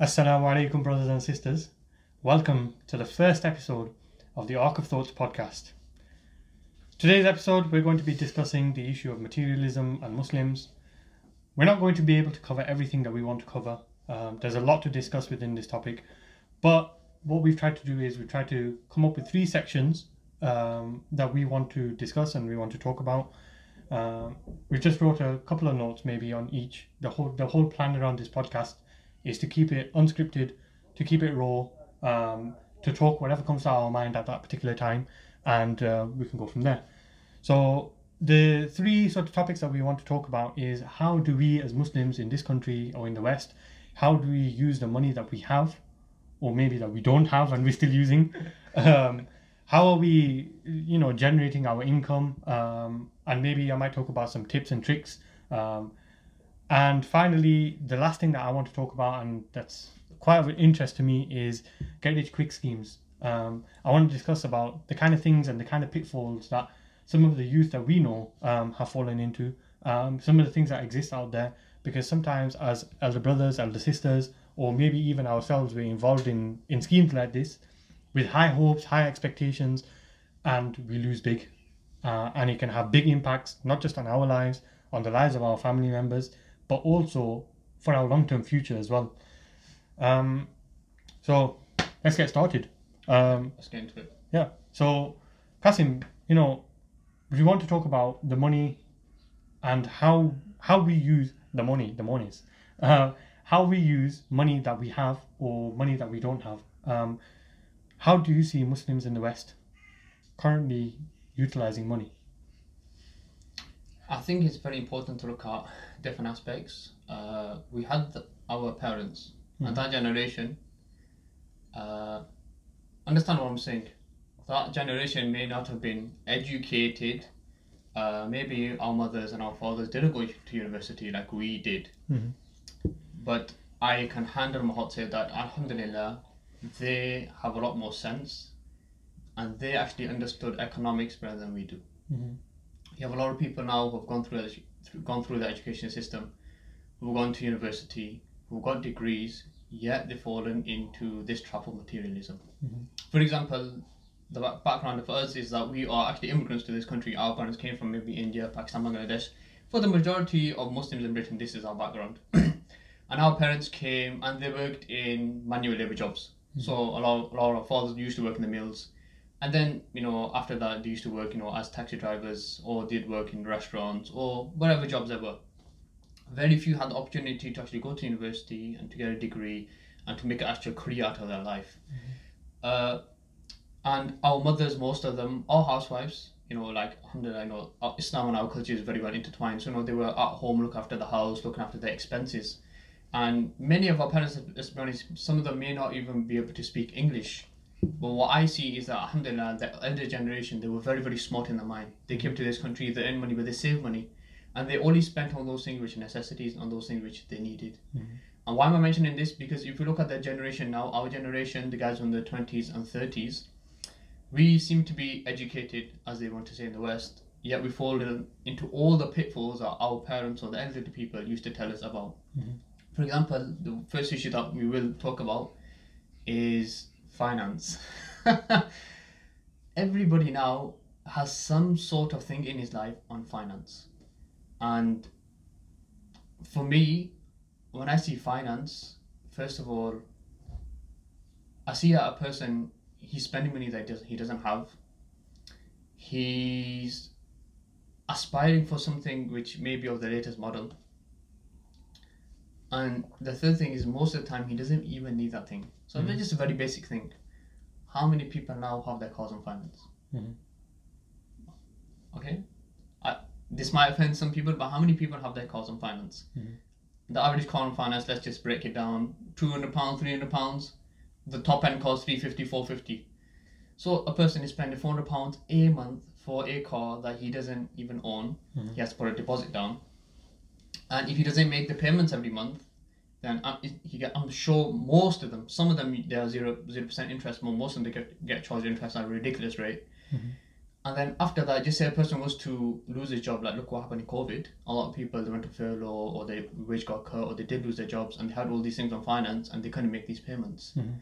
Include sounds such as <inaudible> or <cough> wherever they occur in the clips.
Assalamu alaikum, brothers and sisters. Welcome to the first episode of the Ark of Thoughts podcast. Today's episode, we're going to be discussing the issue of materialism and Muslims. We're not going to be able to cover everything that we want to cover. Um, there's a lot to discuss within this topic, but what we've tried to do is we've tried to come up with three sections um, that we want to discuss and we want to talk about. Um, we've just wrote a couple of notes maybe on each. The whole the whole plan around this podcast is to keep it unscripted, to keep it raw, um, to talk whatever comes to our mind at that particular time, and uh, we can go from there. So the three sort of topics that we want to talk about is how do we as Muslims in this country or in the West, how do we use the money that we have, or maybe that we don't have and we're still using. <laughs> Um, how are we, you know, generating our income? Um, and maybe I might talk about some tips and tricks. Um, and finally, the last thing that I want to talk about, and that's quite of interest to me, is get rich quick schemes. Um, I want to discuss about the kind of things and the kind of pitfalls that some of the youth that we know um, have fallen into, um, some of the things that exist out there, because sometimes as elder brothers, elder sisters, or maybe even ourselves, we're involved in, in schemes like this with high hopes, high expectations, and we lose big. Uh, and it can have big impacts, not just on our lives, on the lives of our family members, but also for our long term future as well. Um, so let's get started. Um, Let's get into it. yeah. So, Kasim, you know, we want to talk about the money and how how we use the money, the monies, uh, how we use money that we have or money that we don't have. Um, how do you see Muslims in the West currently utilizing money? I think it's very important to look at different aspects. Uh, we had the, our parents and that generation. Uh, understand what I'm saying? That generation may not have been educated. Uh, maybe our mothers and our fathers didn't go to university like we did. Mhm. But I can handle my heart say that Alhamdulillah, they have a lot more sense, and they actually understood economics better than we do. Mhm. You have a lot of people now who have gone through, edu- gone through the education system, who've gone to university, who've got degrees, yet they've fallen into this trap of materialism. Mhm. For example, the background of us is that we are actually immigrants to this country. Our parents came from maybe India, Pakistan, Bangladesh. For the majority of Muslims in Britain, this is our background. <clears throat> and our parents came and they worked in manual labor jobs. So a lot, a lot of our fathers used to work in the mills. And then, you know, after that, they used to work, you know, as taxi drivers or did work in restaurants or whatever jobs there were. Very few had the opportunity to actually go to university and to get a degree and to make an actual career out of their life. Uh, and our mothers, most of them, are housewives. You know, like alhamdulillah, you know, Islam and our culture is very well intertwined. So you know, they were at home, look after the house, looking after their expenses. And many of our parents, let's be honest, some of them may not even be able to speak English. But what I see is that alhamdulillah, the elder generation, they were very, very smart in their mind. They came to this country, they earned money, but they saved money. And they only spent on those things which are necessities, on those things which they needed. And why am I mentioning this? Because if you look at the generation now, our generation, the guys from the 20s and 30s, we seem to be educated, as they want to say in the West, yet we fall into all the pitfalls that our parents or the elderly people used to tell us about. Mhm. For example, the first issue that we will talk about is finance. <laughs> Everybody now has some sort of thing in his life on finance. And for me, when I see finance, first of all, I see a person he's spending money that he doesn't have. He's aspiring for something which may be of the latest model. And the third thing is most of the time he doesn't even need that thing. So Mhm. just a very basic thing. How many people now have their cars on finance? Mhm. Okay, I, this might offend some people, but how many people have their cars on finance? Mhm. The average car on finance, let's just break it down: two hundred pounds, three hundred pounds. The top end costs 350 450 So a person is spending four hundred pounds a month for a car that he doesn't even own. Mhm. He has to put a deposit down, and if he doesn't make the payments every month, then uh, he get. I'm sure most of them, some of them they are zero zero percent interest, but most of them they get, get charged interest at a ridiculous rate. Mhm. And then after that, just say a person was to lose his job, like look what happened in COVID. A lot of people they went to furlough or their wage got cut or they did lose their jobs and they had all these things on finance and they couldn't make these payments. Mhm.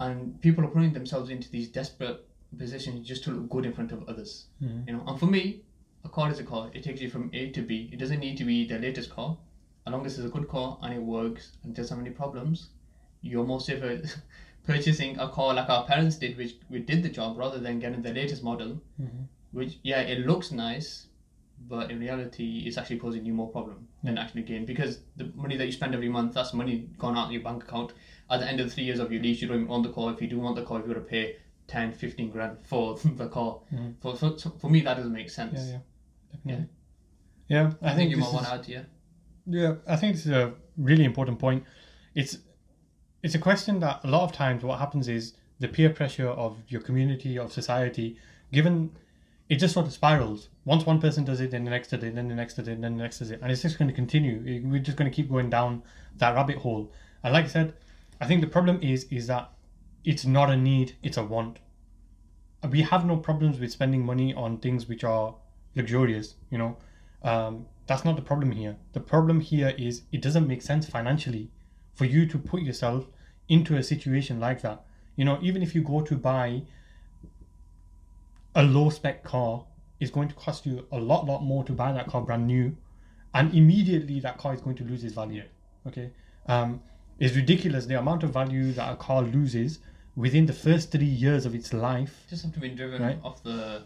And people are putting themselves into these desperate positions just to look good in front of others. Mhm. You know, and for me, a car is a car. It takes you from A to B. It doesn't need to be the latest car. As long as it's a good car and it works and doesn't have any problems, you're more safer <laughs> purchasing a car like our parents did, which we did the job rather than getting the latest model, Mhm. which yeah, it looks nice, but in reality, it's actually causing you more problem than actually gain because the money that you spend every month, that's money gone out of your bank account. At the end of the three years of your lease, you don't even own the car. If you do want the car, you've got to pay 10, 15 grand for <laughs> the car. Mhm. For, for, for me, that doesn't make sense. Yeah, yeah, definitely. Yeah, I, I, think, you this might want is- to add yeah. Yeah, I think this is a really important point. It's it's a question that a lot of times what happens is the peer pressure of your community of society, given it just sort of spirals. Once one person does it, then the next does it, then the next does it, then the next does it, and it's just going to continue. We're just going to keep going down that rabbit hole. And like I said, I think the problem is is that it's not a need, it's a want. We have no problems with spending money on things which are luxurious, you know. Um, that's not the problem here. The problem here is it doesn't make sense financially for you to put yourself into a situation like that. You know, even if you go to buy a low spec car, it's going to cost you a lot, lot more to buy that car brand new, and immediately that car is going to lose its value. Okay, um, it's ridiculous the amount of value that a car loses within the first three years of its life. Just have to be driven Right. off the.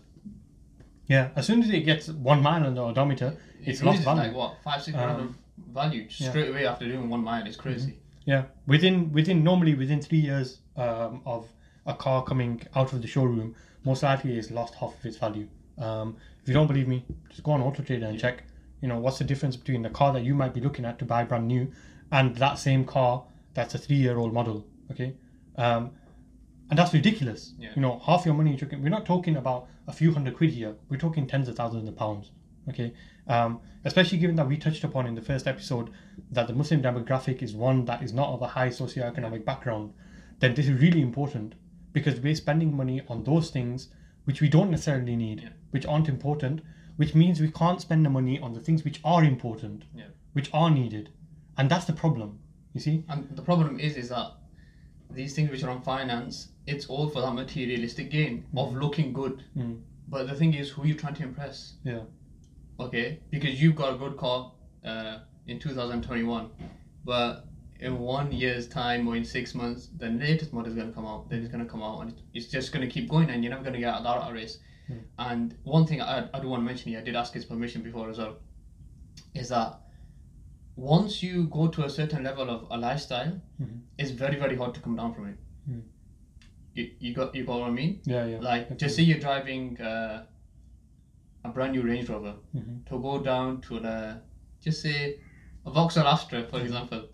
Yeah, as soon as it gets one mile on the odometer, it's it lost value. like what five six grand Um, of value yeah. straight away after doing one mile. It's crazy. Yeah, within within normally within three years um, of a car coming out of the showroom, most likely it's lost half of its value. Um, if you don't believe me, just go on Auto Trader and check. You know what's the difference between the car that you might be looking at to buy brand new, and that same car that's a three-year-old model. Okay, um, and that's ridiculous. Yeah. You know, half your money you're talking. We're not talking about a few hundred quid here. We're talking tens of thousands of pounds. Okay, um, especially given that we touched upon in the first episode that the Muslim demographic is one that is not of a high socioeconomic background, then this is really important because we're spending money on those things which we don't necessarily need, Yeah. which aren't important, which means we can't spend the money on the things which are important, Yeah. which are needed, and that's the problem. You see? And the problem is, is that these things which are on finance, it's all for that materialistic gain of looking good. Mm. But the thing is, who are you trying to impress? Yeah. Okay, because you've got a good car uh, in 2021, but in one year's time or in six months, the latest model is going to come out. Then it's going to come out, and it's just going to keep going, and you're never going to get out of that race. And one thing I, I do want to mention here, I did ask his permission before as well, is that once you go to a certain level of a lifestyle, Mhm. it's very very hard to come down from it. Mm. You, you got you got what I mean? Yeah, yeah. Like just say you're driving uh, a brand new Range Rover Mhm. to go down to the just say a Vauxhall Astra for example,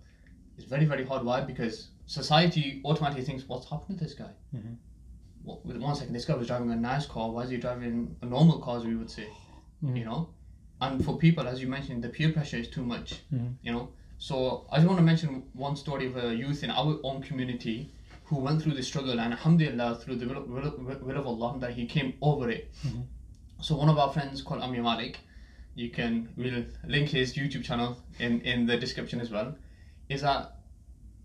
it's very very hard. Why? Because society automatically thinks, what's happened to this guy? Mhm. What, one second, this guy was driving a nice car. Why is he driving a normal car? As we would say, Mhm. you know. And for people, as you mentioned, the peer pressure is too much. Mhm. You know. So I just want to mention one story of a youth in our own community who went through the struggle and alhamdulillah through the will, will, will of Allah that he came over it. Mhm. So one of our friends called Amir Malik, you can we'll link his YouTube channel in, in the description as well. Is that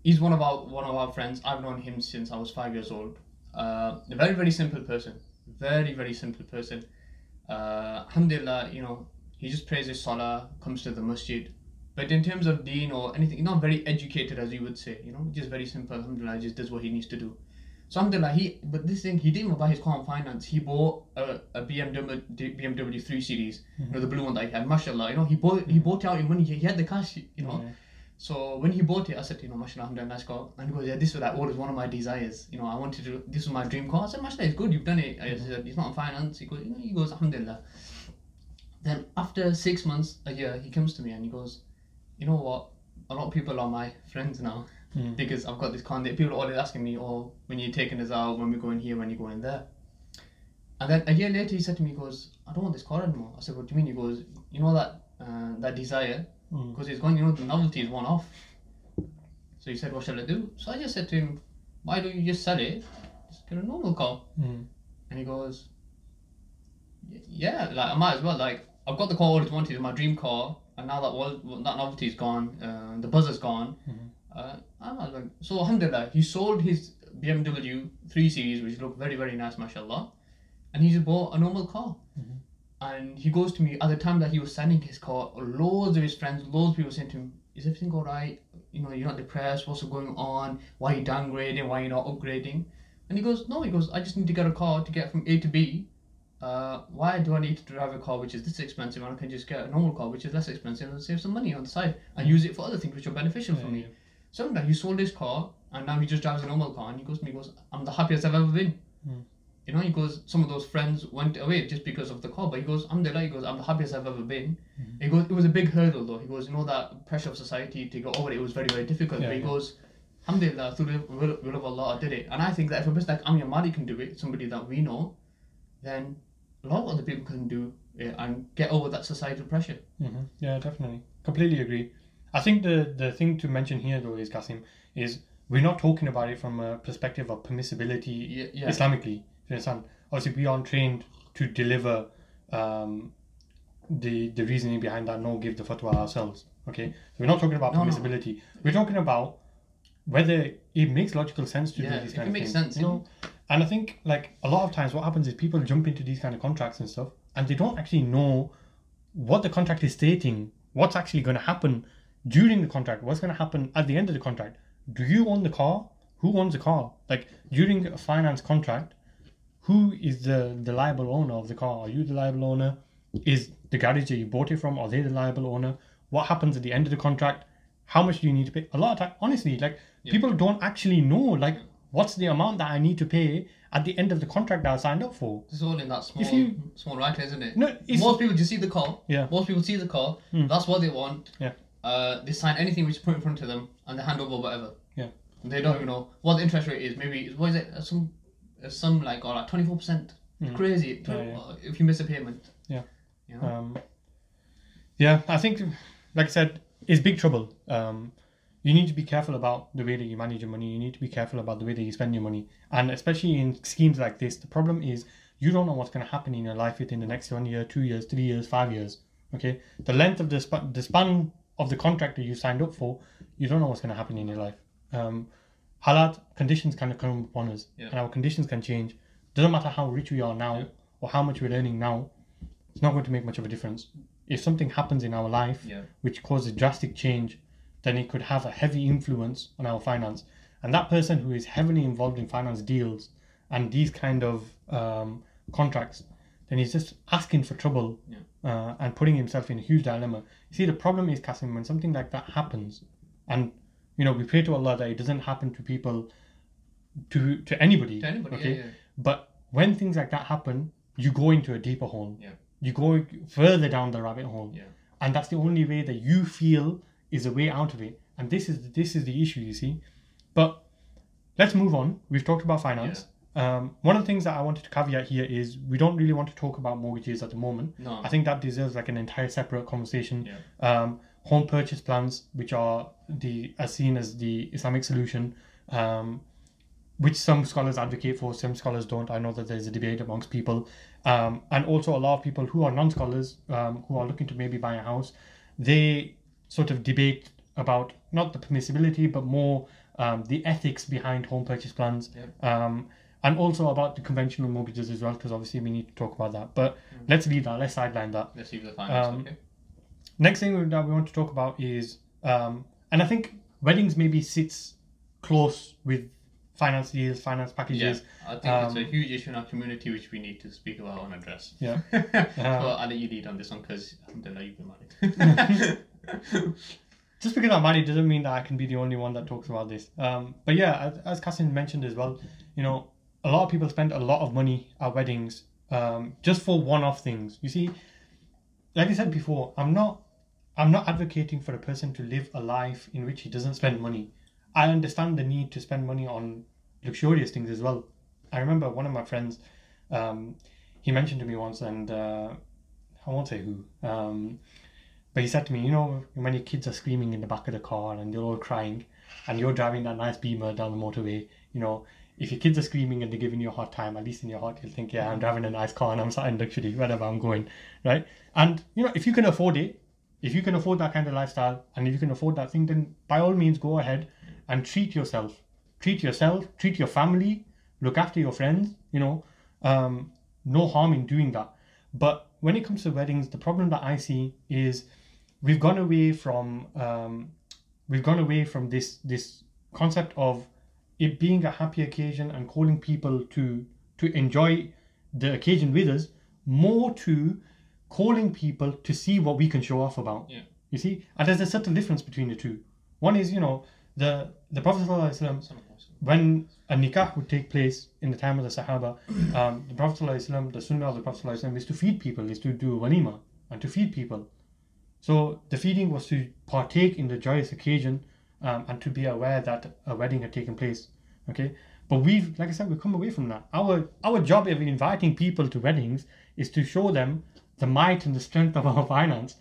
he's one of our one of our friends. I've known him since I was five years old. Uh, a very very simple person, very very simple person. Uh, alhamdulillah, you know he just prays his salah, comes to the masjid. But in terms of deen or anything, not very educated as you would say, you know, just very simple. Alhamdulillah, just does what he needs to do. So alhamdulillah, he but this thing he didn't even buy his car on finance. He bought a, a BMW BMW 3 Series, you know, the blue one that he had. Mashallah, you know, he bought he bought it out in money. He, he had the cash, you know. Yeah. So when he bought it, I said, you know, mashallah, alhamdulillah, nice car. And he goes, yeah, this was like always one of my desires. You know, I wanted to. This was my dream car. I said, mashallah, it's good. You've done it. I mm-hmm. said, it's not on finance. He goes, you know, he goes, alhamdulillah. Then after six months, a year, he comes to me and he goes, you know what? A lot of people are my friends now Mm. because I've got this car. and People are always asking me, oh, when you're taking us out, when we're going here, when you're going there. And then a year later, he said to me, he goes, I don't want this car anymore. I said, what do you mean? He goes, you know that uh, that desire? Mm. Because he's going, you know, the novelty is one off. So he said, what shall I do? So I just said to him, why don't you just sell it? Just get a normal car. Mm. And he goes, Yeah, like I might as well. Like I've got the car I always wanted, my dream car, and now that all that novelty is gone, uh, the buzz is gone. Uh, I might as. So alhamdulillah, he sold his BMW 3 Series, which looked very very nice, mashallah, and he just bought a normal car. And he goes to me at the time that he was selling his car. Loads of his friends, loads of people saying to him, "Is everything all right? You know, you're not depressed. What's going on? Why are you downgrading? Why are you not upgrading?" And he goes, "No." He goes, "I just need to get a car to get from A to B. Uh, why do I need to drive a car which is this expensive when I can just get a normal car which is less expensive and save some money on the side and use it for other things which are beneficial for me?" yeah. So that he sold his car and now he just drives a normal car and he goes to me, he goes, "I'm the happiest I've ever been." Hmm. You know, he goes, some of those friends went away just because of the car, but he goes, I'm the he goes, I'm the happiest I've ever been. Mm-hmm. He goes, it was a big hurdle though. He goes, you know, that pressure of society to go over it, it was very, very difficult. Yeah, but he yeah. goes, Alhamdulillah, through the will, will of Allah, I did it. And I think that if a person like Amir Malik can do it, somebody that we know, then a lot of other people can do it and get over that societal pressure. hmm Yeah, definitely. Completely agree. I think the the thing to mention here though is Kasim is we're not talking about it from a perspective of permissibility Yeah, yeah. Islamically. You understand? Obviously, we aren't trained to deliver um, the the reasoning behind that. No, give the fatwa ourselves. Okay, so we're not talking about No, no. permissibility. We're talking about whether it makes logical sense to Yeah, do these kind it of things. sense, you know. And I think like a lot of times, what happens is people jump into these kind of contracts and stuff, and they don't actually know what the contract is stating, what's actually going to happen during the contract, what's going to happen at the end of the contract. Do you own the car? Who owns the car? Like during a finance contract, who is the, the liable owner of the car? Are you the liable owner? Is the garage that you bought it from, are they the liable owner? What happens at the end of the contract? How much do you need to pay? A lot of time, honestly, like people don't actually know, like, what's the amount that I need to pay at the end of the contract that I signed up for? It's all in that small, If you- small right, isn't it? No, it's, Most people just see the car. Yeah. Most people see the car. Hmm. That's what they want. Yeah. Uh, they sign anything which is put in front of them and they hand over whatever. Yeah. They don't even know what the interest rate is. Maybe what is it? Uh, Some, uh, some like or like twenty four percent. Hmm. Crazy. Yeah, yeah. Uh, If you miss a payment. Yeah. You know? Um, yeah, I think, like I said, it's big trouble. Um, you need to be careful about the way that you manage your money. You need to be careful about the way that you spend your money, and especially in schemes like this, the problem is you don't know what's going to happen in your life within the next one year, two years, three years, five years. Okay, the length of the sp- the span of the contract that you signed up for, you don't know what's going to happen in your life. Um, halat conditions can come upon us, Yeah. and our conditions can change. Doesn't matter how rich we are now Yeah. or how much we're earning now. It's not going to make much of a difference. If something happens in our life Yeah. which causes drastic change, then it could have a heavy influence on our finance. And that person who is heavily involved in finance deals and these kind of um, contracts, then he's just asking for trouble Yeah. uh, and putting himself in a huge dilemma. You see, the problem is, Kasim, when something like that happens, and you know, we pray to Allah that it doesn't happen to people, to to anybody. To anybody. okay? Yeah, yeah. But when things like that happen, you go into a deeper hole. Yeah. You go further down the rabbit hole. Yeah. And that's the only way that you feel is a way out of it. And this is this is the issue, you see. But let's move on. We've talked about finance. Um, one of the things that I wanted to caveat here is we don't really want to talk about mortgages at the moment. No. I think that deserves like an entire separate conversation. Yeah. Um, home purchase plans, which are the as seen as the Islamic solution, um, which some scholars advocate for, some scholars don't. I know that there's a debate amongst people, um, and also a lot of people who are non-scholars um, who are looking to maybe buy a house, they sort of debate about not the permissibility but more um, the ethics behind home purchase plans. Yep. Um, and also about the conventional mortgages as well, because obviously we need to talk about that. But let's leave that. Let's sideline that. Let's leave the finance. Um, okay. Next thing that we want to talk about is, um, and I think weddings maybe sits close with finance deals, finance Yeah. packages. I think it's a um, huge issue in our community which we need to speak about and address. Yeah. <laughs> so Uh, I'll let you lead on this one because alhamdulillah you've been married. <laughs> <laughs> <laughs> Just because I'm married doesn't mean that I can be the only one that talks about this. Um, but yeah, as, as Kasim mentioned as well, you know, a lot of people spend a lot of money at weddings um, just for one-off things. You see, like I said before, I'm not, I'm not advocating for a person to live a life in which he doesn't spend money. I understand the need to spend money on luxurious things as well. I remember one of my friends, um, he mentioned to me once, and uh, I won't say who. Um, but he said to me, you know, when your kids are screaming in the back of the car and they're all crying, and you're driving that nice Beamer down the motorway, you know, if your kids are screaming and they're giving you a hard time, at least in your heart you'll think, yeah, I'm driving a nice car and I'm sat in luxury wherever I'm going, right? And you know, if you can afford it, if you can afford that kind of lifestyle, and if you can afford that thing, then by all means go ahead and treat yourself, treat yourself, treat your family, look after your friends. You know, um, no harm in doing that. But when it comes to weddings, the problem that I see is we've gone away from um, we've gone away from this this concept of it being a happy occasion and calling people to to enjoy the occasion with us more to calling people to see what we can show off about Yeah. you see and there's a subtle difference between the two one is you know the the prophet ﷺ, Some of us. when a nikah would take place in the time of the Sahaba, um, the Prophet ﷺ, the sunnah of the Prophet ﷺ is to feed people, is to do walima and to feed people. So the feeding was to partake in the joyous occasion um, and to be aware that a wedding had taken place. Okay, but we've, like I said, we've come away from that. Our our job of inviting people to weddings is to show them the might and the strength of <laughs> our finance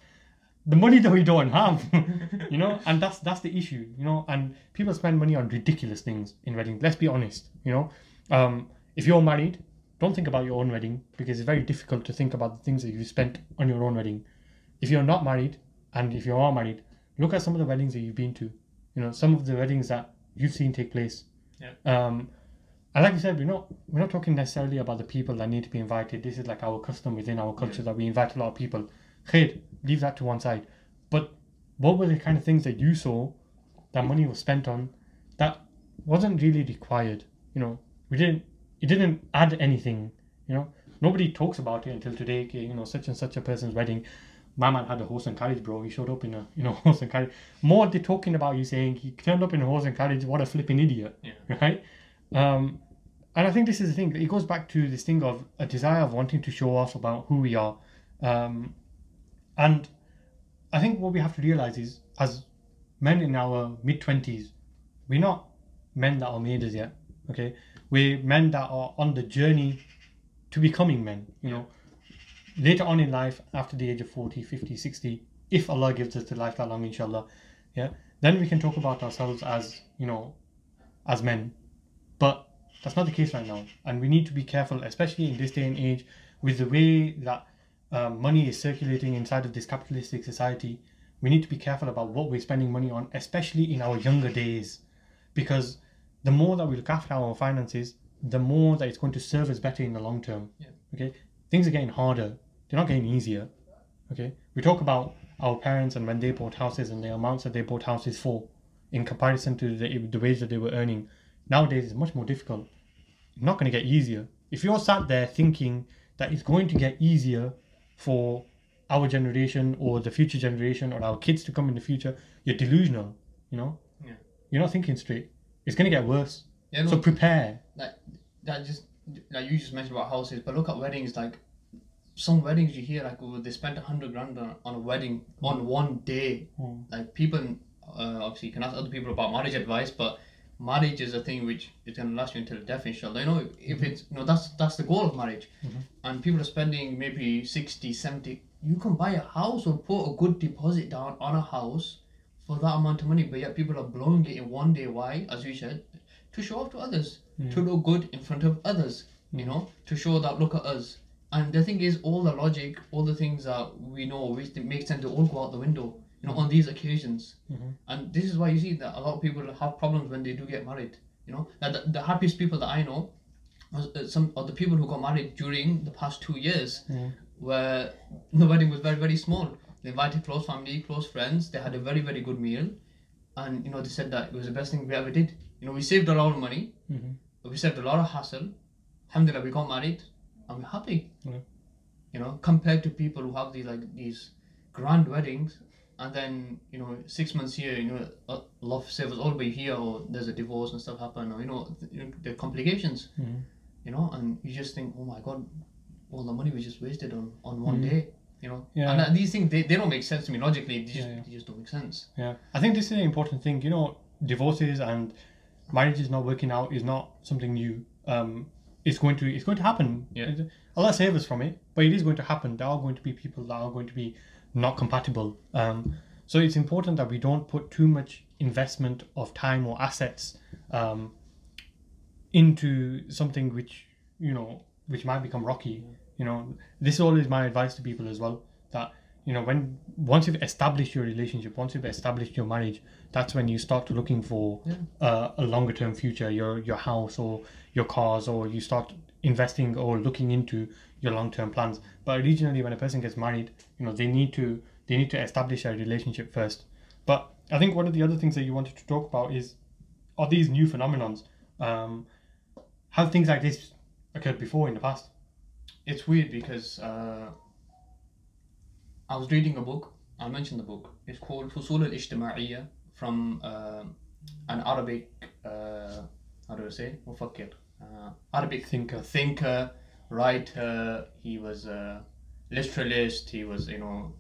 the money that we don't have <laughs> you know and that's that's the issue you know and people spend money on ridiculous things in weddings let's be honest you know um, if you're married don't think about your own wedding because it's very difficult to think about the things that you spent on your own wedding if you're not married and if you are married look at some of the weddings that you've been to you know some of the weddings that you've seen take place Yeah. um and like I said, we're not we're not talking necessarily about the people that need to be invited. This is like our custom within our culture that we invite a lot of people. Khair, leave that to one side. But what were the kind of things that you saw that money was spent on that wasn't really required? You know, we didn't it didn't add anything, you know. Nobody talks about it until today, you know, such and such a person's wedding. My man had a horse and carriage, bro. He showed up in a you <laughs> know horse and carriage. More they're talking about you saying he turned up in a horse and carriage, what a flipping idiot. Yeah. Right? Um, and I think this is the thing. It goes back to this thing of a desire of wanting to show off about who we are. Um, and I think what we have to realize is, as men in our mid twenties, we're not men that are made as yet. Okay, we're men that are on the journey to becoming men. You know, later on in life, after the age of 40, 50, 60, if Allah gives us the life that long, inshallah, yeah, then we can talk about ourselves as you know, as men. But that's not the case right now, and we need to be careful, especially in this day and age, with the way that um, money is circulating inside of this capitalistic society. We need to be careful about what we're spending money on, especially in our younger days, because the more that we look after our finances, the more that it's going to serve us better in the long term. Yeah. Okay, things are getting harder; they're not getting easier. Okay, we talk about our parents and when they bought houses and the amounts that they bought houses for, in comparison to the, the wage that they were earning. Nowadays, it's much more difficult. It's not going to get easier. If you're sat there thinking that it's going to get easier for our generation or the future generation or our kids to come in the future, you're delusional. You know, Yeah. you're not thinking straight. It's going to get worse. Yeah, no, So prepare. that that just like you just mentioned about houses, but look at weddings. Like some weddings you hear like oh, they spent a hundred grand on, on a wedding on one day. Mm. Like people, uh, obviously, you can ask other people about marriage advice, but marriage is a thing which is going to last you until death, inshallah. You know, if it's you know that's that's the goal of marriage, and people are spending maybe 60, 70. You can buy a house or put a good deposit down on a house for that amount of money, but yet people are blowing it in one day. Why? As you said, to show off to others, to look good in front of others. You know, to show that look at us. And the thing is, all the logic, all the things that we know, which make sense, they all go out the window. You know, on these occasions. And this is why you see that a lot of people have problems when they do get married. You know, that the, the happiest people that I know, uh, some of the people who got married during the past two years, where <laughs> the wedding was very very small. They invited close family, close friends. They had a very very good meal, and you know they said that it was the best thing we ever did. You know, we saved a lot of money, Mhm. we saved a lot of hassle. Alhamdulillah, we got married, we're happy. Yeah. You know, compared to people who have these like these grand weddings, and then you know six months here, you know, uh, love savers all the way here, or there's a divorce and stuff happen, or you know, th- you know the complications. Mhm. You know, and you just think, oh my god, all the money was just wasted on on one day. You know, Yeah. and uh, these things they, they don't make sense to me logically. They just, Yeah, yeah. They just don't make sense. Yeah, I think this is an important thing. You know, divorces and marriages not working out is not something new. Um, it's going to it's going to happen. Yeah. Allah save us from it, but it is going to happen. There are going to be people that are going to be not compatible. Um, so it's important that we don't put too much investment of time or assets um, into something which you know which might become rocky. You know, this is always my advice to people as well. That you know, when once you've established your relationship, once you've established your marriage, that's when you start looking for Yeah. uh, a longer term future, your your house or your cars, or you start investing or looking into your long term plans. But originally, when a person gets married, you know, they need to they need to establish a relationship first. But I think one of the other things that you wanted to talk about is are these new phenomenons. Um, have things like this occurred before in the past? It's weird because uh, I was reading a book. I'll mention the book. It's called Fusul al-Ijtima'iyya from uh, an Arabic, uh, how do I say, mufakkir, uh, Arabic Thinker. thinker, writer. He was a literalist. He was, you know,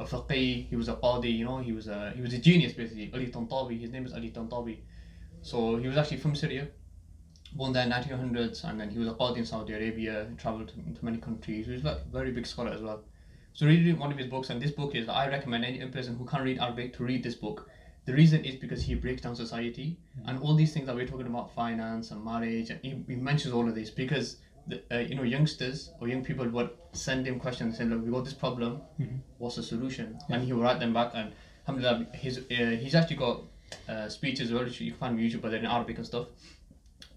a faqih. He was a qadi. You know, he was a he was a genius basically. Ali Tantawi. His name is Ali Tantawi. So he was actually from Syria, born there in the 1900s, and then he was a qadi in Saudi Arabia. He traveled to, many countries. He was a very big scholar as well. So reading one of his books, and this book is I recommend any person who can't read Arabic to read this book. The reason is because he breaks down society and all these things that we're talking about, finance and marriage. And he, he mentions all of this because the, uh, you know youngsters or young people would send him questions saying, "Look, we got this problem. What's the solution?" And he will write them back. And alhamdulillah, his uh, he's actually got uh, speeches as well. which You can find on YouTube, but they're in Arabic and stuff.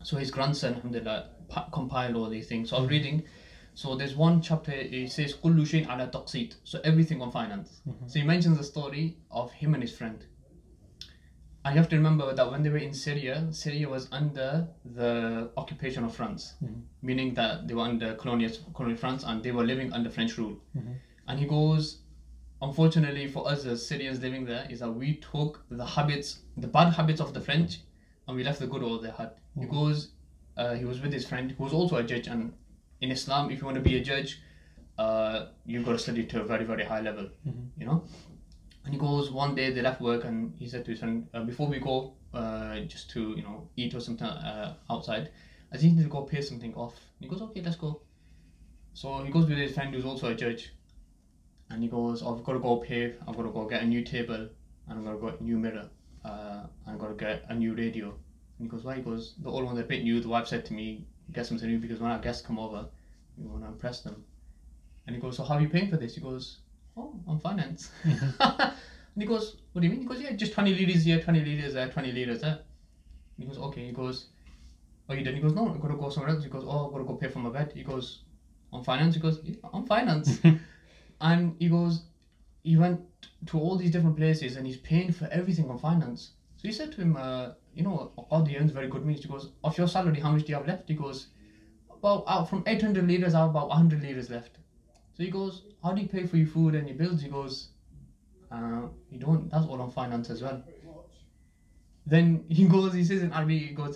So his grandson, alhamdulillah, compiled all these things. So I was reading. So there's one chapter, it says, كل شيء على تقسيط. So everything on finance. So he mentions the story of him and his friend. And you have to remember that when they were in Syria, Syria was under the occupation of France, meaning that they were under colonial, colonial France and they were living under French rule. And he goes, unfortunately for us as Syrians living there, is that we took the habits, the bad habits of the French, and we left the good old they had. He goes, uh, he was with his friend who was also a judge, and in Islam, if you want to be a judge, uh, you've got to study to a very, very high level, you know. And he goes one day they left work and he said to his friend, uh, before we go, uh, just to you know eat or something uh, outside, I think need to go pay something off. And he goes, okay, let's go. So he goes with his friend who's also a judge, and he goes, oh, I've got to go pay. I've got to go get a new table, and I'm gonna get a new mirror, uh, and I've got to get a new radio. And he goes, why? He goes, the old one's a bit new. The wife said to me, get something new because when our guests come over, we want to impress them. And he goes, so how are you paying for this? He goes, oh, on finance. <laughs> and he goes, what do you mean? He goes, yeah, just 20 liras here, 20 liras there, 20 liras there. And he goes, okay. He goes, oh, you did? He goes, no, I've got to go somewhere else. He goes, oh, I've got to go pay for my bed. He goes, on finance? He goes, yeah, on finance. <laughs> and he goes, he went to all these different places and he's paying for everything on finance. So he said to him, uh, you know, Qadi earns very good means. He goes, of your salary, how much do you have left? He goes, about out from 800 liras, I have about 100 liras left. So he goes, how do you pay for your food and your bills? He goes, uh, you don't, that's all on finance as well. Then he goes, he says in Arabic, he goes,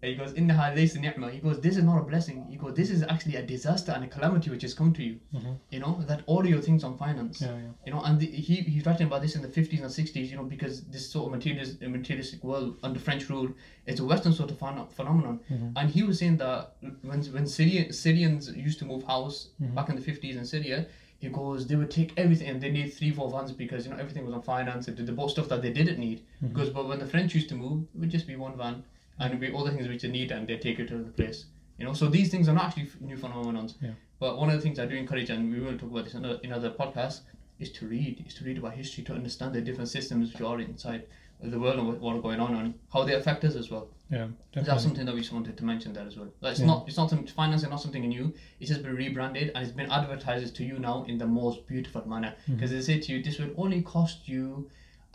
and he goes, Innaha laysa ni'ma. He goes, This is not a blessing. He goes, This is actually a disaster and a calamity which has come to you. Mm-hmm. You know, that all your things on finance. Yeah, yeah. You know, and the, he, he's writing about this in the 50s and 60s, you know, because this sort of materialist, materialistic world under French rule it's a Western sort of phenomenon. Mm-hmm. And he was saying that when, when Syrian, Syrians used to move house mm-hmm. back in the 50s in Syria, he goes, they would take everything and they need three, four vans because you know everything was on finance. They bought stuff that they didn't need. Mm-hmm. Because, but when the French used to move, it would just be one van and be all the things which they need and they take it to the place. You know, so these things are not actually new phenomenons. Yeah. But one of the things I do encourage, and we will talk about this in other, in other podcasts, is to read, is to read about history, to understand the different systems which are inside the world and what, what are going on and how they affect us as well. Yeah, That's definitely. something that we just wanted to mention there as well. Like, it's Yeah. not, it's not some finance is not something new. It's just been rebranded and it's been advertised to you now in the most beautiful manner. Mm-hmm. Because they say to you, this will only cost you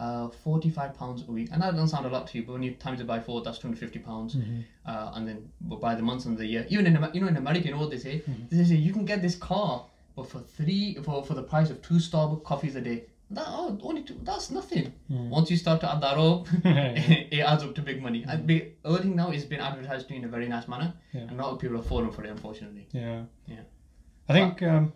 uh, forty-five pounds a week, and that doesn't sound a lot to you. But when you times it by four, that's two hundred fifty pounds. Mm-hmm. Uh, and then but by the months and the year, even in you know in America, you know what they say? Mm-hmm. They say you can get this car, but for three for for the price of two Starbucks coffees a day. That oh, only two, that's nothing. Once you start to add that up, <laughs> <laughs> it adds up to big money. And big, everything now is being advertised to you in a very nice manner, Yeah. and a lot of people are falling for it, unfortunately. Yeah. Yeah. I think um,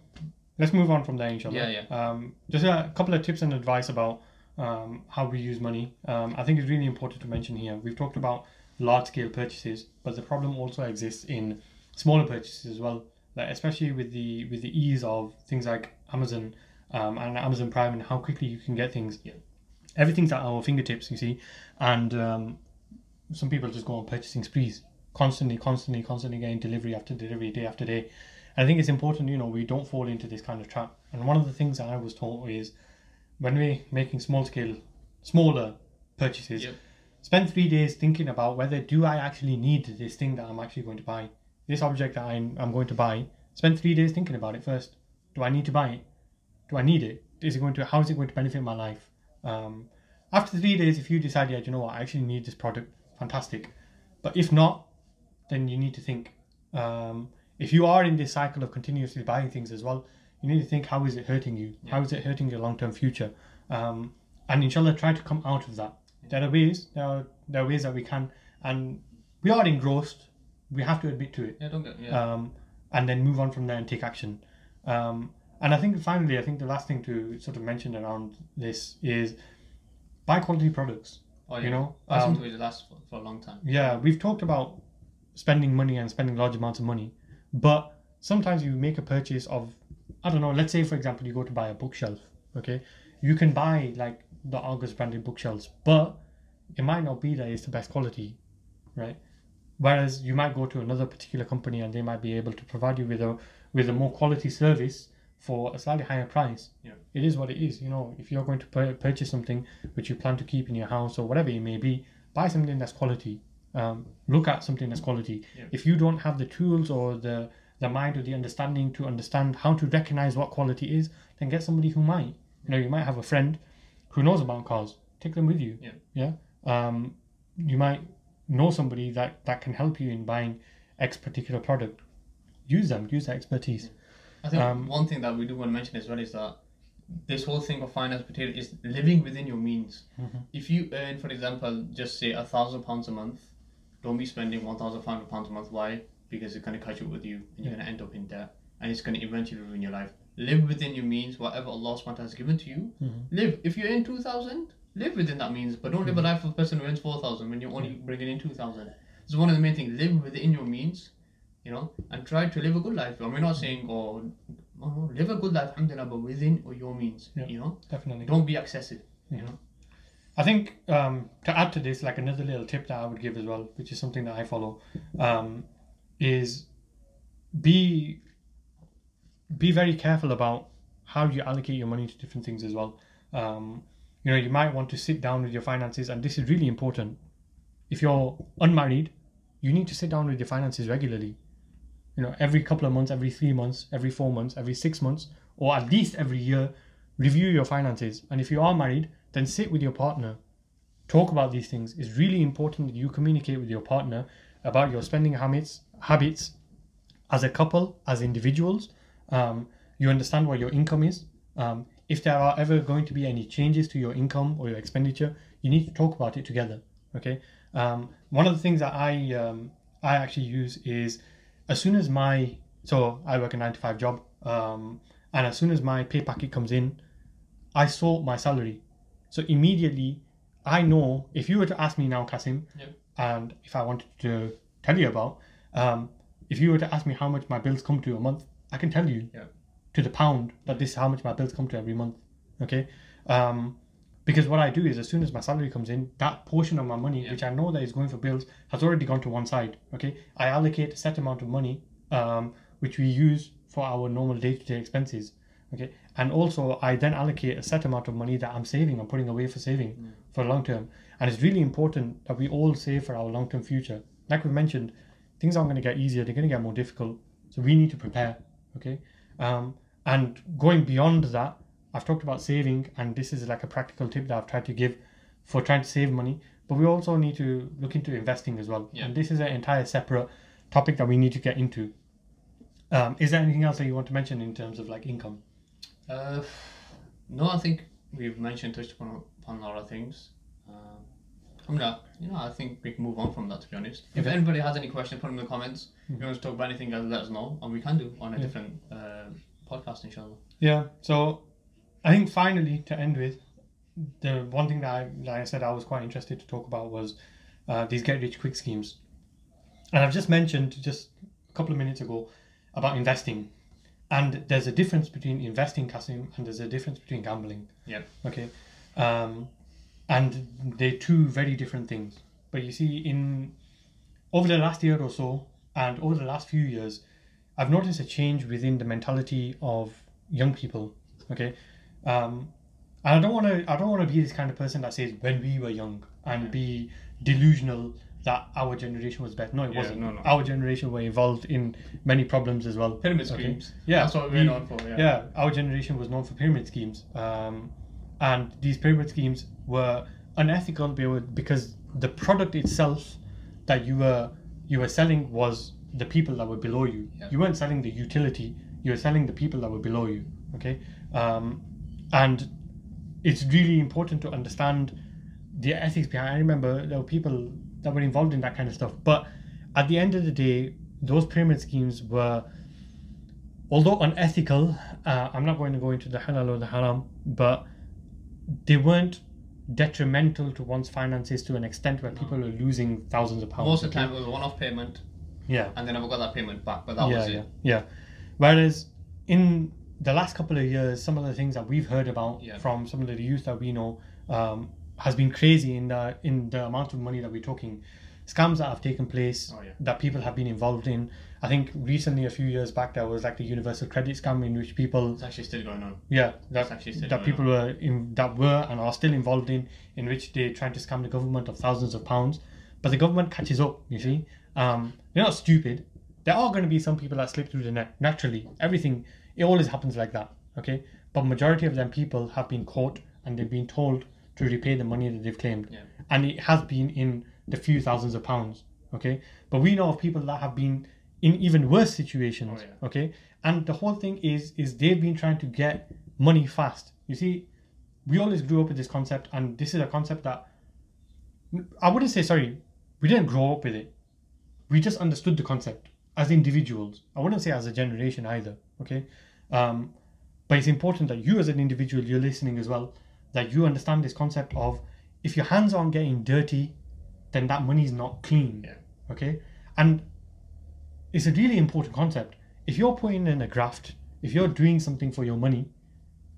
let's move on from there, inshallah. Yeah, Um, just a couple of tips and advice about um, how we use money. Um, I think it's really important to mention here. We've talked about large scale purchases, but the problem also exists in smaller purchases as well. Like especially with the with the ease of things like Amazon um, and Amazon Prime and how quickly you can get things. Yeah. Everything's at our fingertips, you see, and um, some people just go on purchasing sprees, constantly, constantly, constantly getting delivery after delivery, day after day. I think it's important, you know, we don't fall into this kind of trap. And one of the things that I was taught is when we're making small scale, smaller purchases, Yep. spend three days thinking about whether do I actually need this thing that I'm actually going to buy, this object that I'm, I'm going to buy. Spend three days thinking about it first. Do I need to buy it? Do I need it? Is it going to? How is it going to benefit my life? Um, after three days, if you decide, yeah, do you know what, I actually need this product, fantastic. But if not, then you need to think. Um, if you are in this cycle of continuously buying things as well, you need to think how is it hurting you? How is it hurting your long term future? Um, and inshallah, try to come out of that. There are ways. There are there are ways that we can, and we are engrossed. We have to admit to it Yeah, don't get yeah. um, and then move on from there and take action. Um, and I think finally, I think the last thing to sort of mention around this is buy quality products. oh, you know, that's um, something which lasts for, for a long time. Yeah, we've talked about spending money and spending large amounts of money, but sometimes you make a purchase of, I don't know, let's say for example you go to buy a bookshelf, okay? You can buy like the Argos branded bookshelves, but it might not be that it's the best quality, right? Whereas you might go to another particular company and they might be able to provide you with a with a more quality service for a slightly higher price. Yeah. It is what it is. You know, if you're going to purchase something which you plan to keep in your house or whatever it may be, buy something that's quality. Um, look at something that's quality. Yeah. If you don't have the tools or the the mind or the understanding to understand how to recognize what quality is, then get somebody who might. You know, you might have a friend who knows about cars. Take them with you. Yeah. Yeah. Um, you might know somebody that that can help you in buying X particular product. Use them. Use that expertise. I think Um, one thing that we do want to mention as well is that this whole thing of finance potato is living within your means. Mhm. If you earn, for example, just say a thousand pounds a month, don't be spending one thousand five hundred pounds a month. Why? Because it's going to catch up with you, and you're going to end up in debt, and it's going to eventually ruin your life. Live within your means, whatever Allah ta'ala has given to you. Mhm. Live. If you earn two thousand, live within that means, but don't live a life of a person who earns four thousand when you're only bringing in two thousand. This is one of the main things. Live within your means, you know, and try to live a good life. And we're not saying, oh, no, no, live a good life, alhamdulillah, but within your means, Yeah. you know. Definitely. Don't be excessive, you know. I think um, to add to this, like another little tip that I would give as well, which is something that I follow, um, is be be very careful about how you allocate your money to different things as well. Um, you know, you might want to sit down with your finances, and this is really important. If you're unmarried, you need to sit down with your finances regularly. You know, every couple of months, every three months, every four months, every six months, or at least every year, review your finances. And if you are married, then sit with your partner, talk about these things. It's really important that you communicate with your partner about your spending habits, habits as a couple, as individuals. Um, you understand what your income is. Um, if there are ever going to be any changes to your income or your expenditure, you need to talk about it together. Okay. Um, one of the things that I um, I actually use is as soon as my so I work a nine to five job, um, and as soon as my pay packet comes in, I sort my salary. So immediately, I know if you were to ask me now, Kasim, Yep. and if I wanted to tell you about, um, if you were to ask me how much my bills come to a month, I can tell you Yeah. to the pound that this is how much my bills come to every month. Okay, um, because what I do is as soon as my salary comes in, that portion of my money, Yeah. which I know that is going for bills, has already gone to one side. Okay, I allocate a set amount of money, um, which we use for our normal day-to-day expenses. Okay, and also I then allocate a set amount of money that I'm saving, I'm putting away for saving for long term. And it's really important that we all save for our long term future. Like we mentioned, things aren't going to get easier; they're going to get more difficult. So we need to prepare. Okay, um, and going beyond that, I've talked about saving, and this is like a practical tip that I've tried to give for trying to save money. But we also need to look into investing as well. Yeah. And this is an entire separate topic that we need to get into. Um, is there anything else that you want to mention in terms of like income? Uh, no, I think we've mentioned touched upon, upon a lot of things. Um, I'm not, you know, I think we can move on from that. To be honest, if Okay. anybody has any questions, put them in the comments. If you want to talk about anything else, let us know, and we can do on a Yeah. different uh, podcast, inshallah. Yeah. So I think finally to end with, the one thing that I, that I said I was quite interested to talk about was uh, these get rich quick schemes. And I've just mentioned just a couple of minutes ago about investing. And there's a difference between investing, Kasim, and there's a difference between gambling. Yeah. Okay. Um, and they're two very different things. but you see, in over the last year or so, and over the last few years, I've noticed a change within the mentality of young people. Okay, um, and I don't want to. I don't want to be this kind of person that says when we were young and be delusional that our generation was better. No, it Yeah, wasn't. no, no. Our generation were involved in many problems as well. Pyramid Okay. schemes. Yeah, That's what we're we- known for. Yeah. yeah, our generation was known for pyramid schemes, um, and these pyramid schemes were unethical because the product itself that you were you were selling was the people that were below you. Yeah. You weren't selling the utility; you were selling the people that were below you. Okay, um, and it's really important to understand the ethics behind. I remember there were people that were involved in that kind of stuff, but at the end of the day, those pyramid schemes were although unethical, uh, I'm not going to go into the halal or the haram, but they weren't detrimental to one's finances to an extent where people are losing thousands of pounds. Most of the time, it was a one-off payment, Yeah. and they never got that payment back. But that yeah, was yeah, it. yeah. Whereas in the last couple of years, some of the things that we've heard about Yeah. from some of the youth that we know um, has been crazy in the in the amount of money that we're talking. Scams that have taken place Oh, yeah. that people have been involved in. I think recently, a few years back, there was like the universal credit scam in which people It's actually still going on. yeah, that, actually still that going people were in that were and are still involved in, in which they're trying to scam the government of thousands of pounds, but the government catches up. You see, um, they're not stupid. There are going to be some people that slip through the net naturally. Everything it always happens like that. Okay, but majority of them people have been caught and they've been told to repay the money that they've claimed, Yeah. and it has been in the few thousands of pounds. Okay, but we know of people that have been in even worse situations. Oh, yeah. Okay, and the whole thing is is they've been trying to get money fast. You see, we always grew up with this concept, and this is a concept that I wouldn't say sorry, we didn't grow up with it. We just understood the concept as individuals. I wouldn't say as a generation either. Okay, um, but it's important that you as an individual, you're listening as well, that you understand this concept of if your hands aren't getting dirty, then that money is not clean. Yeah. Okay, and it's a really important concept. If you're putting in a graft, if you're doing something for your money,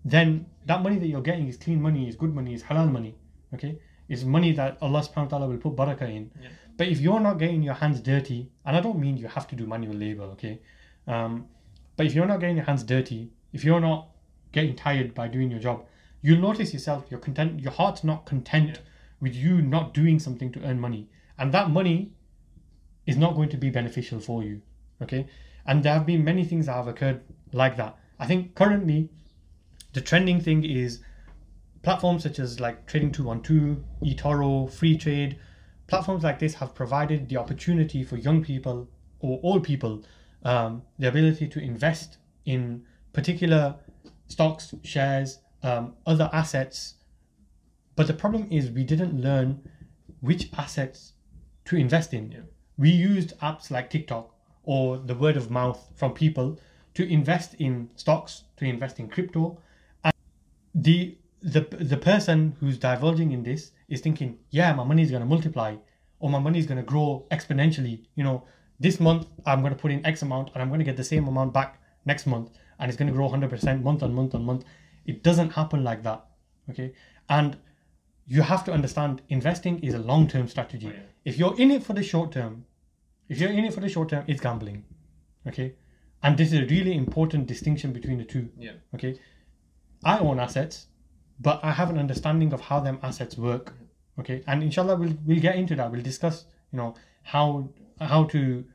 then that money that you're getting is clean money, is good money, is halal money. Okay, it's money that Allah subhanahu wa ta'ala will put barakah in. Yeah. But if you're not getting your hands dirty, and I don't mean you have to do manual labor, okay, um, but if you're not getting your hands dirty, if you're not getting tired by doing your job, you'll notice yourself, your content, your heart's not content Yeah. With you not doing something to earn money, and that money is not going to be beneficial for you. Okay, and there have been many things that have occurred like that. I think currently the trending thing is platforms such as like Trading 212, eToro, Freetrade, platforms like this have provided the opportunity for young people or all people um, the ability to invest in particular stocks, shares, um, other assets. But the problem is we didn't learn which assets to invest in. Yeah. We used apps like TikTok or the word of mouth from people to invest in stocks, to invest in crypto, the the the person who's divulging in this is thinking, yeah, my money is going to multiply or my money is going to grow exponentially. You know, this month I'm going to put in X amount and I'm going to get the same amount back next month and it's going to grow 100% month on month on month. It doesn't happen like that. Okay. And you have to understand investing is a long term strategy. Oh, yeah. If you're in it for the short term, if you're in it for the short term, it's gambling. Okay. And this is a really important distinction between the two. Yeah. Okay. I own assets, but I have an understanding of how them assets work. Okay, and inshallah we'll we'll get into that. We'll discuss, you know, how how to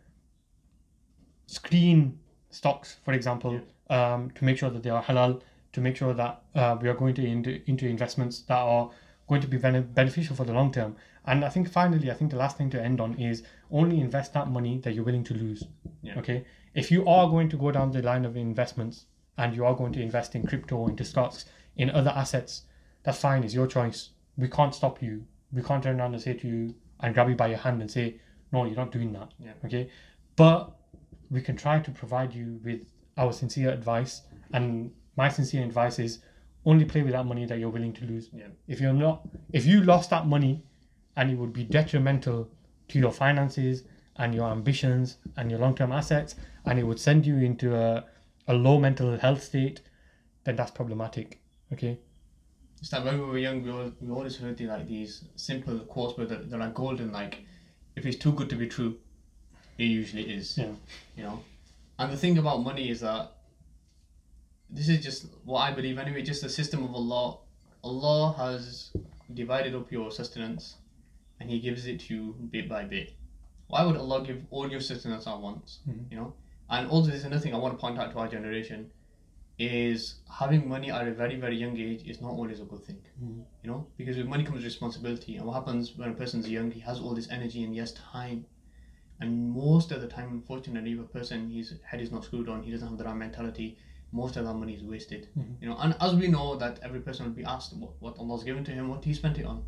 screen stocks, for example, um, to make sure that they are halal, to make sure that uh, we are going to into into investments that are going to be bene- beneficial for the long term. And I think finally, I think the last thing to end on is only invest that money that you're willing to lose. Yeah. Okay, if you are going to go down the line of investments and you are going to invest in crypto, into stocks, in other assets, that's fine. It's your choice. We can't stop you. We can't turn around and say to you and grab you by your hand and say, no, you're not doing that. Yeah. Okay, but we can try to provide you with our sincere advice. And my sincere advice is only play with that money that you're willing to lose. Yeah. If you're not, if you lost that money, and it would be detrimental to your finances and your ambitions and your long-term assets, and it would send you into a, a low mental health state, then that's problematic. Okay. It's like when we were young, we, all, we always heard the, like these simple quotes, but they're, they're like golden. Like, if it's too good to be true, it usually is. Yeah. You know, and the thing about money is that this is just what I believe anyway. Just the system of Allah. Allah has divided up your sustenance, and He gives it to you bit by bit. Why would Allah give all your sustenance at once? Mhm. You know, and also there's another thing I want to point out to our generation is having money at a very very young age is not always a good thing Mhm. you know because with money comes responsibility and what happens when a person's young he has all this energy and he has time and most of the time unfortunately if a person his head is not screwed on he doesn't have the right mentality most of that money is wasted Mhm. you know and as we know that every person will be asked what, what Allah's given to him what he spent it on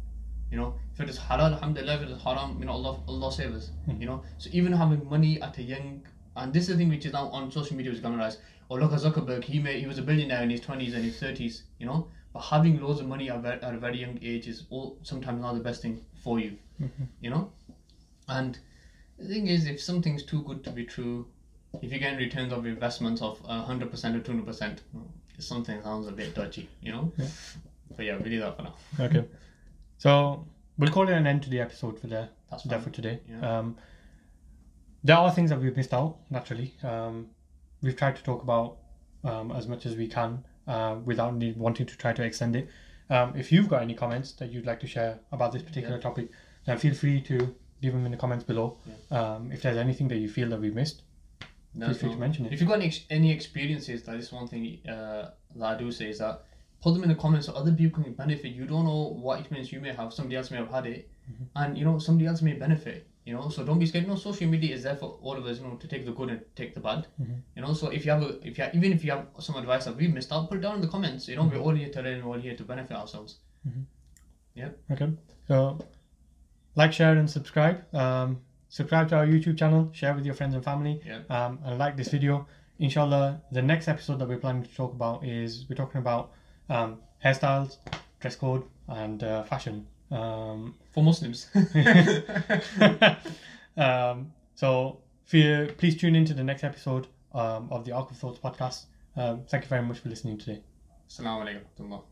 you know if it is halal alhamdulillah if it is haram you know Allah, Allah save us Mhm. you know so even having money at a young and this is the thing which is now on social media is glamorized oh look at Zuckerberg he made he was a billionaire in his 20s and his 30s you know but having loads of money at, at a very young age is all, sometimes not the best thing for you Mhm. you know and the thing is if something's too good to be true if you get returns of investments of uh, 100% or 200% something sounds a bit dodgy you know Yeah. but yeah we leave that for now Okay. So we'll call it an end to the episode for there. that's there for today. Yeah. Um, there are things that we've missed out, naturally. Um, we've tried to talk about um, as much as we can uh, without need, wanting to try to extend it. Um, if you've got any comments that you'd like to share about this particular Yeah. topic, then feel free to leave them in the comments below. Um, if there's anything that you feel that we've missed, No, feel free to mention it. If you've got any, any experiences, that is one thing uh, that I do say is that put them in the comments so other people can benefit. You don't know what experience you may have, somebody else may have had it, Mm-hmm. and you know somebody else may benefit. You know, so don't be scared. You know, social media is there for all of us. You know, to take the good and take the bad. Mhm. You know, so if you have a, if you have, even if you have some advice that we missed out, put it down in the comments. You know, Mm-hmm. we're all here to learn. We're all here to benefit ourselves. Yeah. Okay. So, like, share, and subscribe. Um, subscribe to our YouTube channel. Share with your friends and family. Yeah. Um, and like this video. Inshallah, the next episode that we're planning to talk about is we're talking about um, hairstyles, dress code, and uh, fashion. Um, For Muslims. <laughs> <laughs> um, so, fear, please tune in to the next episode um, of the Ark of Thoughts podcast. Um, thank you very much for listening today. Assalamu alaikum.